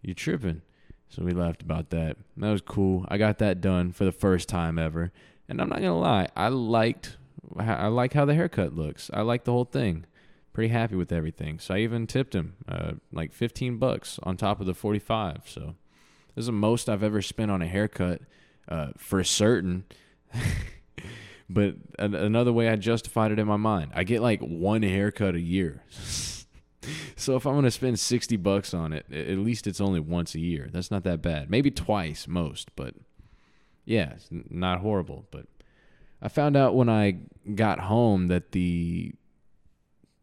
you tripping. So we laughed about that. That was cool. I got that done for the first time ever. And I'm not gonna lie, I liked I like how the haircut looks. I like the whole thing. Pretty happy with everything. So I even tipped him uh, like 15 bucks on top of the 45. So this is the most I've ever spent on a haircut uh, for certain. but another way I justified it in my mind, I get like one haircut a year. so if I'm gonna spend 60 bucks on it, at least it's only once a year. That's not that bad. Maybe twice most, but yeah, it's not horrible. But I found out when I got home that the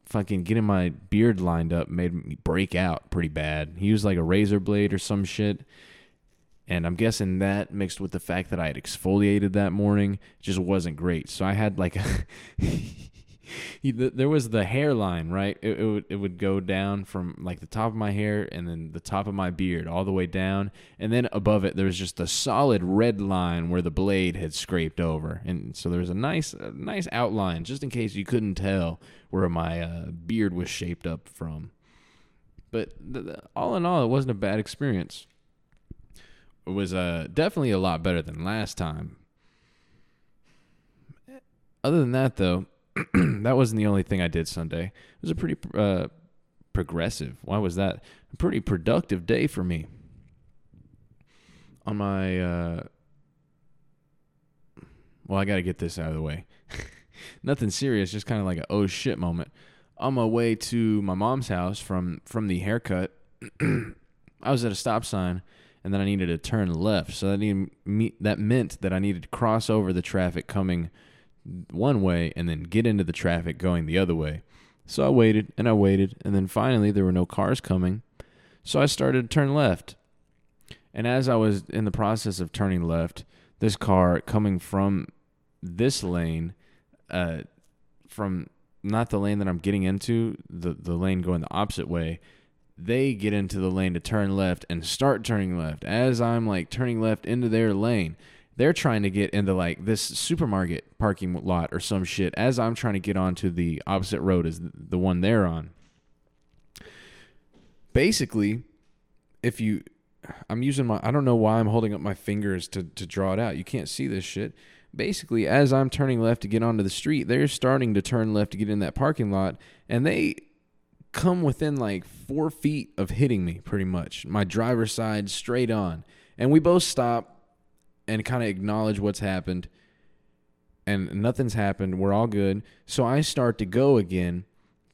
fucking getting my beard lined up made me break out pretty bad. He used like a razor blade or some shit. And I'm guessing that mixed with the fact that I had exfoliated that morning just wasn't great. So I had like a he, there was the hairline, right? It, it, would it would go down from like the top of my hair and then the top of my beard all the way down, and then above it there was just a solid red line where the blade had scraped over, and so there was a nice a nice outline just in case you couldn't tell where my uh, beard was shaped up from. But th- th- all in all, it wasn't a bad experience. It was uh, definitely a lot better than last time. Other than that, though, that wasn't the only thing I did Sunday. It was a pretty uh, progressive. Why was that? A pretty productive day for me. On my, uh, well, I got to get this out of the way. Nothing serious, just kind of like a oh shit moment. On my way to my mom's house from from the haircut, I was at a stop sign and then I needed to turn left. So that needed that meant that I needed to cross over the traffic coming one way and then get into the traffic going the other way. So I waited and I waited, and then finally there were no cars coming. So I started to turn left. And as I was in the process of turning left, this car coming from this lane, uh, from not the lane that I'm getting into, the, the lane going the opposite way, they get into the lane to turn left and start turning left as I'm like turning left into their lane they're trying to get into like this supermarket parking lot or some shit as I'm trying to get onto the opposite road as the one they're on. Basically, if you I'm using my I don't know why I'm holding up my fingers to to draw it out. You can't see this shit. Basically, as I'm turning left to get onto the street, they're starting to turn left to get in that parking lot and they come within like 4 feet of hitting me pretty much. My driver's side straight on. And we both stop and kind of acknowledge what's happened and nothing's happened. We're all good. So I start to go again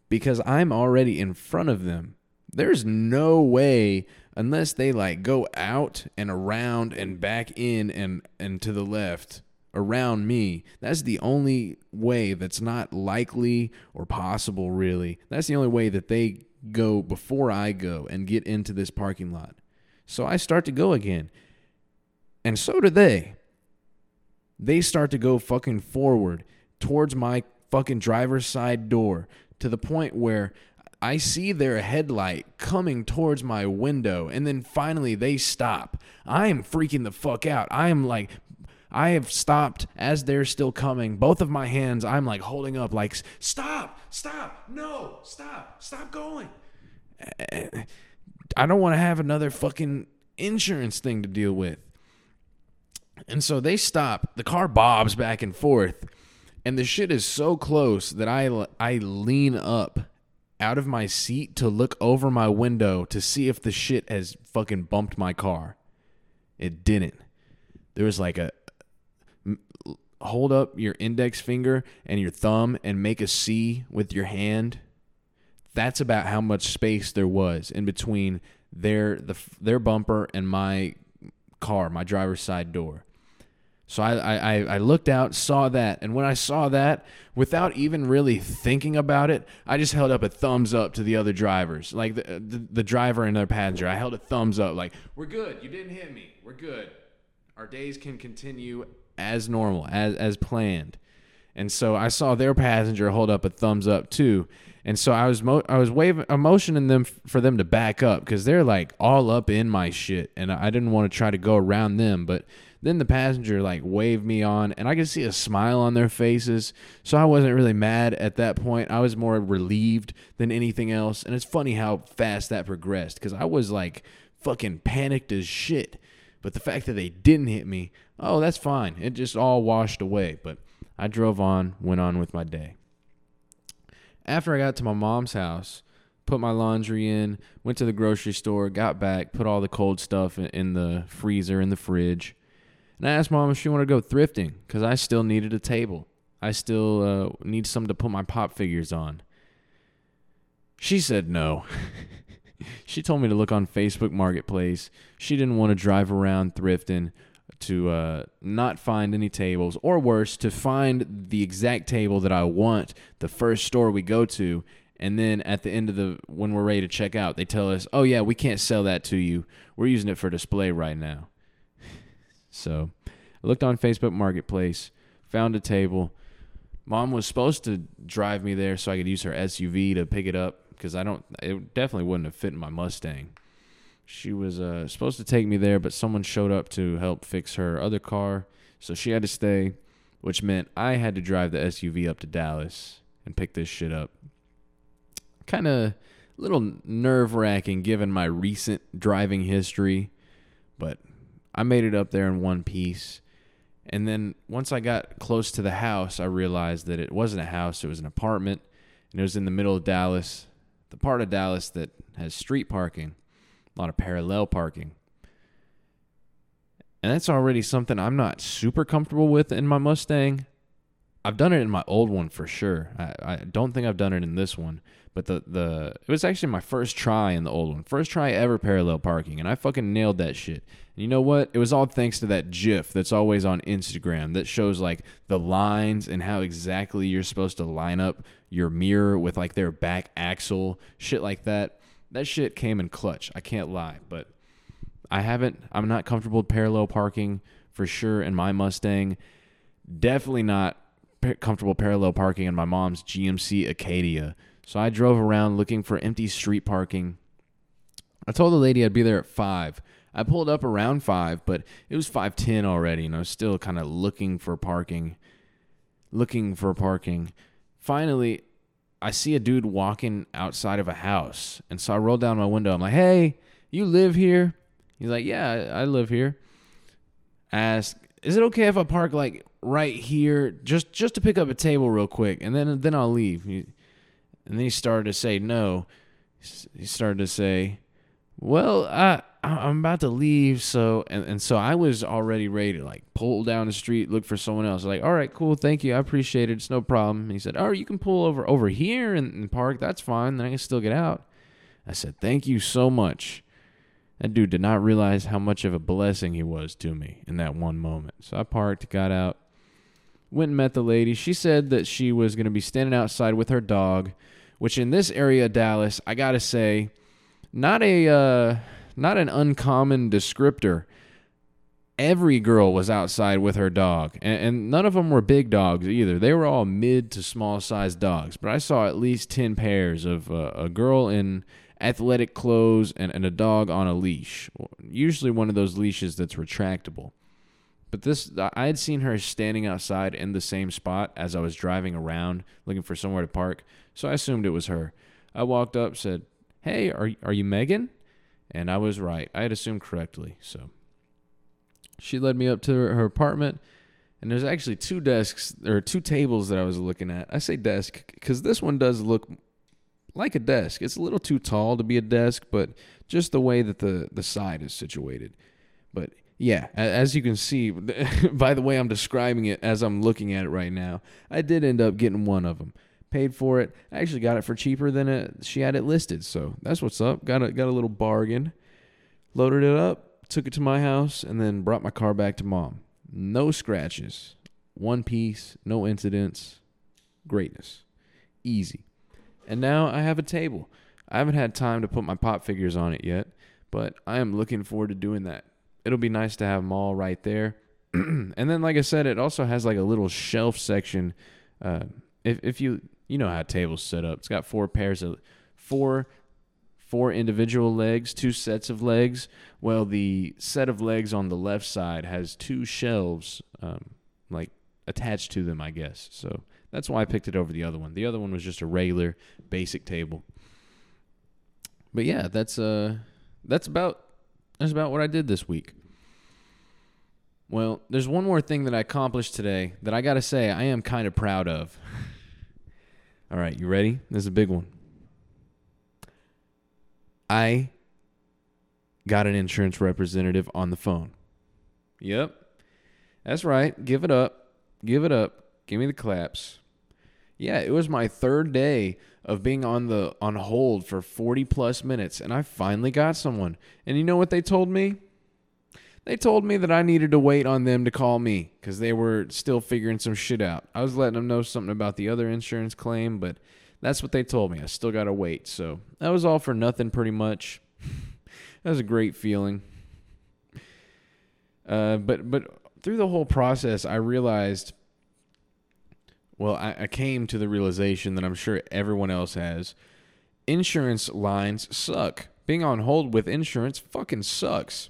because I'm already in front of them. There's no way unless they like go out and around and back in and and to the left around me. That's the only way that's not likely or possible really. That's the only way that they go before I go and get into this parking lot. So I start to go again. And so do they. They start to go fucking forward towards my fucking driver's side door to the point where I see their headlight coming towards my window and then finally they stop. I am freaking the fuck out. I am like I have stopped as they're still coming. Both of my hands I'm like holding up like stop, stop. No, stop. Stop going. Eh, eh, I don't want to have another fucking insurance thing to deal with. And so they stop. The car bobs back and forth, and the shit is so close that I I lean up out of my seat to look over my window to see if the shit has fucking bumped my car. It didn't. There was like a hold up your index finger and your thumb and make a C with your hand. That's about how much space there was in between their the their bumper and my car, my driver's side door. So I, I, I looked out, saw that, and when I saw that, without even really thinking about it, I just held up a thumbs up to the other drivers, like the, uh, the, the driver and their passenger. I held a thumbs up, like, we're good. You didn't hit me. We're good. Our days can continue as normal, as, as planned. And so I saw their passenger hold up a thumbs up too. And so I was mo- I was waving, I'm motioning them f- for them to back up because they're like all up in my shit, and I didn't want to try to go around them. But then the passenger like waved me on, and I could see a smile on their faces. So I wasn't really mad at that point. I was more relieved than anything else. And it's funny how fast that progressed because I was like fucking panicked as shit. But the fact that they didn't hit me, oh, that's fine. It just all washed away. But I drove on, went on with my day. After I got to my mom's house, put my laundry in, went to the grocery store, got back, put all the cold stuff in, the freezer, in the fridge. And I asked mom if she wanted to go thrifting because I still needed a table. I still uh, need something to put my pop figures on. She said no. she told me to look on Facebook Marketplace. She didn't want to drive around thrifting to uh, not find any tables, or worse, to find the exact table that I want the first store we go to. And then at the end of the, when we're ready to check out, they tell us, oh, yeah, we can't sell that to you. We're using it for display right now. so I looked on Facebook Marketplace, found a table. Mom was supposed to drive me there so I could use her SUV to pick it up because I don't, it definitely wouldn't have fit in my Mustang she was uh, supposed to take me there, but someone showed up to help fix her other car, so she had to stay, which meant I had to drive the SUV up to Dallas and pick this shit up. Kind of a little nerve wracking given my recent driving history, but I made it up there in one piece. And then once I got close to the house, I realized that it wasn't a house, it was an apartment, and it was in the middle of Dallas, the part of Dallas that has street parking a lot of parallel parking. And that's already something I'm not super comfortable with in my Mustang. I've done it in my old one for sure. I, I don't think I've done it in this one, but the the it was actually my first try in the old one, first try ever parallel parking, and I fucking nailed that shit. And you know what? It was all thanks to that GIF that's always on Instagram that shows like the lines and how exactly you're supposed to line up your mirror with like their back axle, shit like that that shit came in clutch. I can't lie, but I haven't. I'm not comfortable parallel parking for sure in my Mustang. Definitely not comfortable parallel parking in my mom's GMC Acadia. So I drove around looking for empty street parking. I told the lady I'd be there at five. I pulled up around five, but it was five ten already, and I was still kind of looking for parking. Looking for parking. Finally, I see a dude walking outside of a house. And so I roll down my window. I'm like, hey, you live here? He's like, yeah, I live here. Ask, is it okay if I park like right here just just to pick up a table real quick and then then I'll leave. and then he started to say no. He started to say, "Well, I I'm about to leave, so and, and so I was already ready to like pull down the street, look for someone else. Like, all right, cool, thank you, I appreciate it. It's no problem. And he said, "All right, you can pull over over here and, and park. That's fine. Then I can still get out." I said, "Thank you so much." That dude did not realize how much of a blessing he was to me in that one moment. So I parked, got out, went and met the lady. She said that she was going to be standing outside with her dog, which in this area of Dallas, I got to say, not a uh, not an uncommon descriptor. Every girl was outside with her dog, and, and none of them were big dogs either. They were all mid to small sized dogs. But I saw at least 10 pairs of uh, a girl in athletic clothes and, and a dog on a leash, usually one of those leashes that's retractable. But this, I had seen her standing outside in the same spot as I was driving around looking for somewhere to park, so I assumed it was her. I walked up, said, "Hey, are are you Megan?" And I was right. I had assumed correctly. So she led me up to her, her apartment. And there's actually two desks or two tables that I was looking at. I say desk because this one does look like a desk. It's a little too tall to be a desk, but just the way that the, the side is situated. But yeah, as you can see by the way I'm describing it as I'm looking at it right now, I did end up getting one of them paid for it. I actually got it for cheaper than it, she had it listed. So that's what's up. Got a got a little bargain. Loaded it up, took it to my house, and then brought my car back to mom. No scratches, one piece, no incidents, greatness, easy. And now I have a table. I haven't had time to put my pop figures on it yet, but I am looking forward to doing that. It'll be nice to have them all right there. and then, like I said, it also has like a little shelf section Uh, if if you you know how a table's set up, it's got four pairs of four four individual legs, two sets of legs. Well, the set of legs on the left side has two shelves, um, like attached to them, I guess. So that's why I picked it over the other one. The other one was just a regular basic table. But yeah, that's uh that's about that's about what I did this week. Well, there's one more thing that I accomplished today that I got to say I am kind of proud of. All right, you ready? This is a big one. I got an insurance representative on the phone. Yep. That's right. Give it up. Give it up. Give me the claps. Yeah, it was my third day of being on the on hold for 40 plus minutes and I finally got someone. And you know what they told me? They told me that I needed to wait on them to call me cuz they were still figuring some shit out. I was letting them know something about the other insurance claim, but that's what they told me. I still got to wait. So, that was all for nothing pretty much. that was a great feeling. Uh, but but through the whole process, I realized well, I, I came to the realization that I'm sure everyone else has. Insurance lines suck. Being on hold with insurance fucking sucks.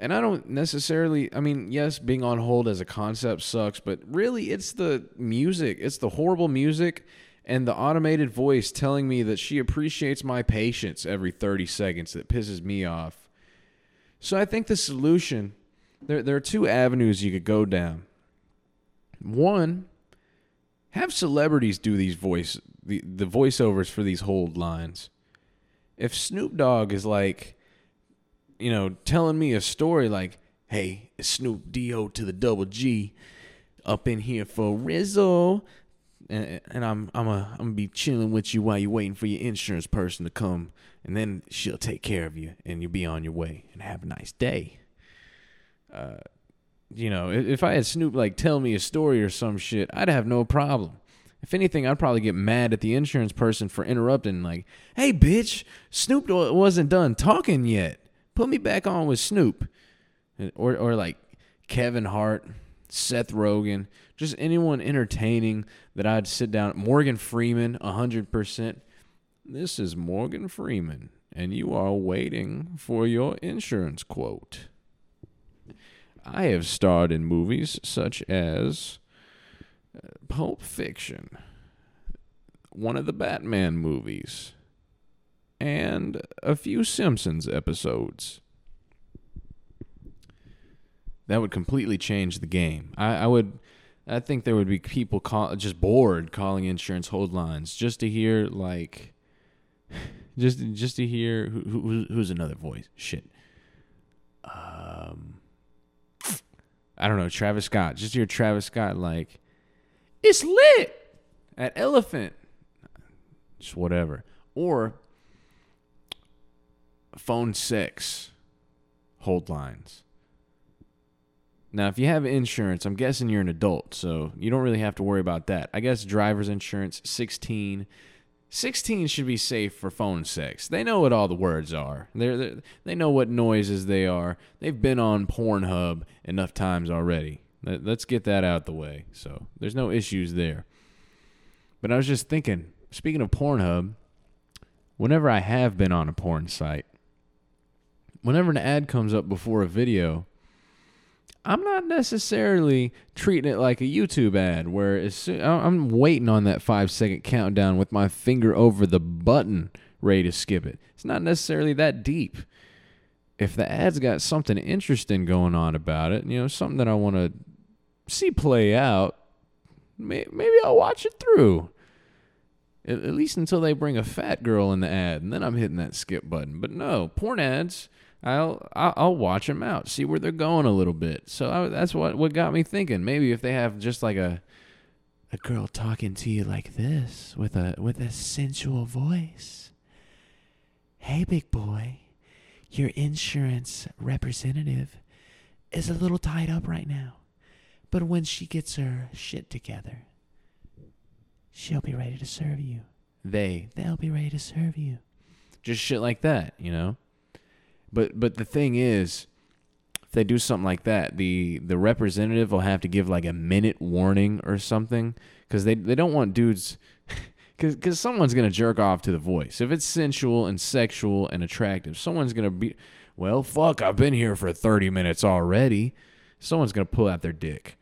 And I don't necessarily, I mean, yes, being on hold as a concept sucks, but really it's the music. It's the horrible music and the automated voice telling me that she appreciates my patience every 30 seconds that pisses me off. So I think the solution there there are two avenues you could go down. One have celebrities do these voice the, the voiceovers for these hold lines. If Snoop Dogg is like, you know, telling me a story like, "Hey, Snoop D-O to the double G, up in here for Rizzo," and, and I'm I'm a I'm gonna be chilling with you while you're waiting for your insurance person to come, and then she'll take care of you, and you'll be on your way, and have a nice day. Uh, you know, if I had Snoop like tell me a story or some shit, I'd have no problem. If anything, I'd probably get mad at the insurance person for interrupting, like, hey, bitch, Snoop wasn't done talking yet. Put me back on with Snoop. Or, or like Kevin Hart, Seth Rogen, just anyone entertaining that I'd sit down. Morgan Freeman, 100%. This is Morgan Freeman, and you are waiting for your insurance quote. I have starred in movies such as uh, Pulp Fiction, one of the Batman movies, and a few Simpsons episodes. That would completely change the game. I, I would, I think there would be people call, just bored calling insurance hold lines just to hear like, just just to hear who, who who's another voice. Shit. Um I don't know, Travis Scott. Just hear Travis Scott like, it's lit at Elephant. Just whatever. Or phone six hold lines. Now, if you have insurance, I'm guessing you're an adult, so you don't really have to worry about that. I guess driver's insurance 16 16 should be safe for phone sex. They know what all the words are. They're, they're, they know what noises they are. They've been on Pornhub enough times already. Let, let's get that out the way. So there's no issues there. But I was just thinking, speaking of Pornhub, whenever I have been on a porn site, whenever an ad comes up before a video, I'm not necessarily treating it like a YouTube ad where as soon, I'm waiting on that five second countdown with my finger over the button ready to skip it. It's not necessarily that deep. If the ad's got something interesting going on about it, you know, something that I want to see play out, maybe I'll watch it through. At least until they bring a fat girl in the ad, and then I'm hitting that skip button. But no, porn ads I'll I'll watch them out, see where they're going a little bit. So I, that's what what got me thinking. Maybe if they have just like a a girl talking to you like this with a with a sensual voice. Hey, big boy, your insurance representative is a little tied up right now, but when she gets her shit together, she'll be ready to serve you. They they'll be ready to serve you. Just shit like that, you know. But but the thing is, if they do something like that, the the representative will have to give like a minute warning or something because they they don't want dudes. Because someone's gonna jerk off to the voice if it's sensual and sexual and attractive. Someone's gonna be, well, fuck. I've been here for thirty minutes already. Someone's gonna pull out their dick.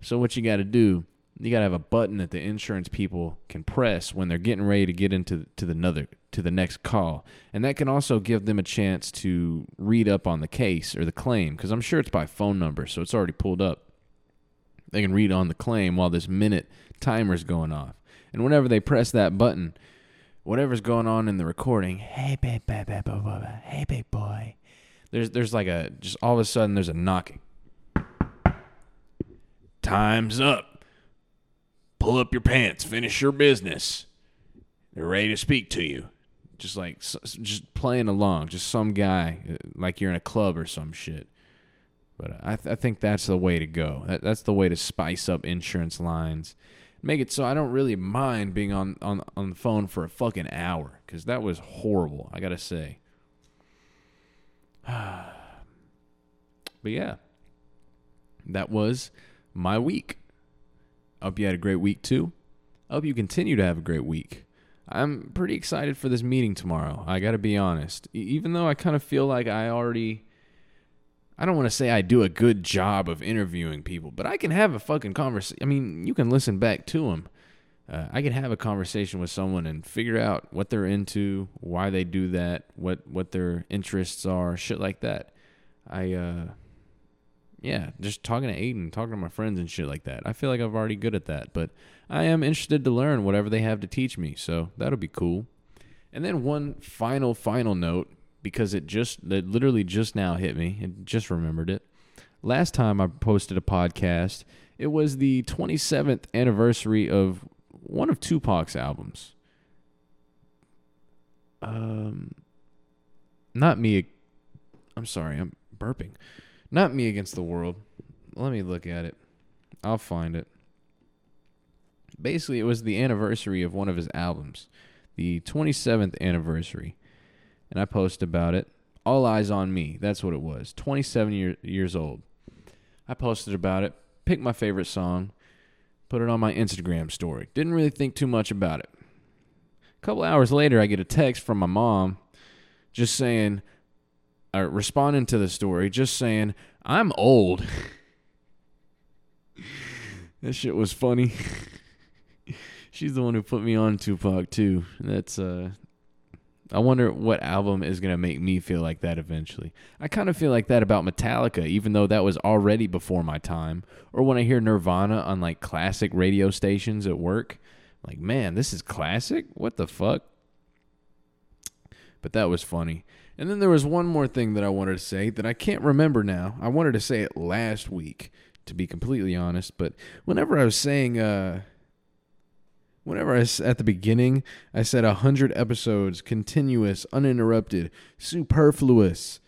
So what you got to do you got to have a button that the insurance people can press when they're getting ready to get into to the another to the next call. And that can also give them a chance to read up on the case or the claim because i'm sure it's by phone number so it's already pulled up. They can read on the claim while this minute timer's going off. And whenever they press that button whatever's going on in the recording hey babe, babe, babe, hey big boy there's there's like a just all of a sudden there's a knocking. Time's up pull up your pants, finish your business. They're ready to speak to you. Just like just playing along, just some guy uh, like you're in a club or some shit. But I, th- I think that's the way to go. That, that's the way to spice up insurance lines. Make it so I don't really mind being on, on, on the phone for a fucking hour because that was horrible, I got to say. but yeah, that was my week. I hope you had a great week too. I hope you continue to have a great week. I'm pretty excited for this meeting tomorrow. I got to be honest. even though I kind of feel like I already I don't want to say I do a good job of interviewing people, but I can have a fucking conversation. I mean, you can listen back to them. Uh, I can have a conversation with someone and figure out what they're into, why they do that, what what their interests are, shit like that. I uh yeah, just talking to Aiden, talking to my friends and shit like that. I feel like I'm already good at that, but I am interested to learn whatever they have to teach me, so that'll be cool. And then one final, final note because it just, it literally just now hit me. and just remembered it. Last time I posted a podcast, it was the 27th anniversary of one of Tupac's albums. Um, not me. I'm sorry, I'm burping. Not me against the world. Let me look at it. I'll find it. Basically, it was the anniversary of one of his albums, the 27th anniversary. And I posted about it. All Eyez on Me. That's what it was. 27 year, years old. I posted about it, picked my favorite song, put it on my Instagram story. Didn't really think too much about it. A couple hours later, I get a text from my mom just saying, uh, responding to the story, just saying, I'm old. that shit was funny. She's the one who put me on Tupac too. That's uh I wonder what album is going to make me feel like that eventually. I kind of feel like that about Metallica even though that was already before my time or when I hear Nirvana on like classic radio stations at work. Like, man, this is classic? What the fuck? But that was funny. And then there was one more thing that I wanted to say that I can't remember now. I wanted to say it last week, to be completely honest. But whenever I was saying, uh, whenever I at the beginning, I said a hundred episodes, continuous, uninterrupted, superfluous.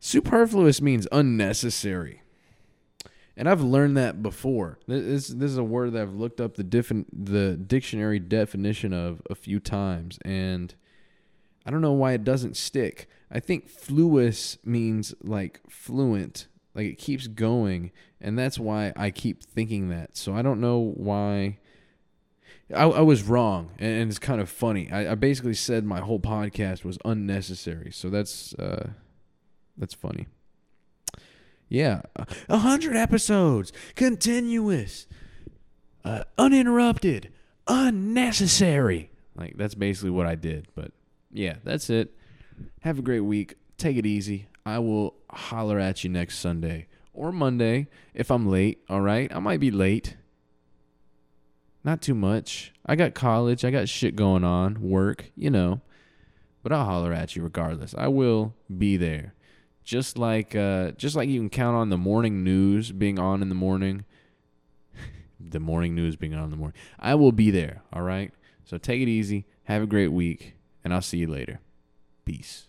Superfluous means unnecessary. And I've learned that before. This this is a word that I've looked up the different the dictionary definition of a few times, and I don't know why it doesn't stick. I think fluous means like fluent, like it keeps going, and that's why I keep thinking that. So I don't know why. I, I was wrong, and, it's kind of funny. I, I, basically said my whole podcast was unnecessary, so that's uh, that's funny. Yeah, a hundred episodes, continuous, uh, uninterrupted, unnecessary. Like that's basically what I did. But yeah, that's it. Have a great week. Take it easy. I will holler at you next Sunday or Monday if I'm late. All right. I might be late. Not too much. I got college. I got shit going on, work, you know. But I'll holler at you regardless. I will be there. Just like uh just like you can count on the morning news being on in the morning. the morning news being on in the morning. I will be there, all right? So take it easy. Have a great week, and I'll see you later. Peace.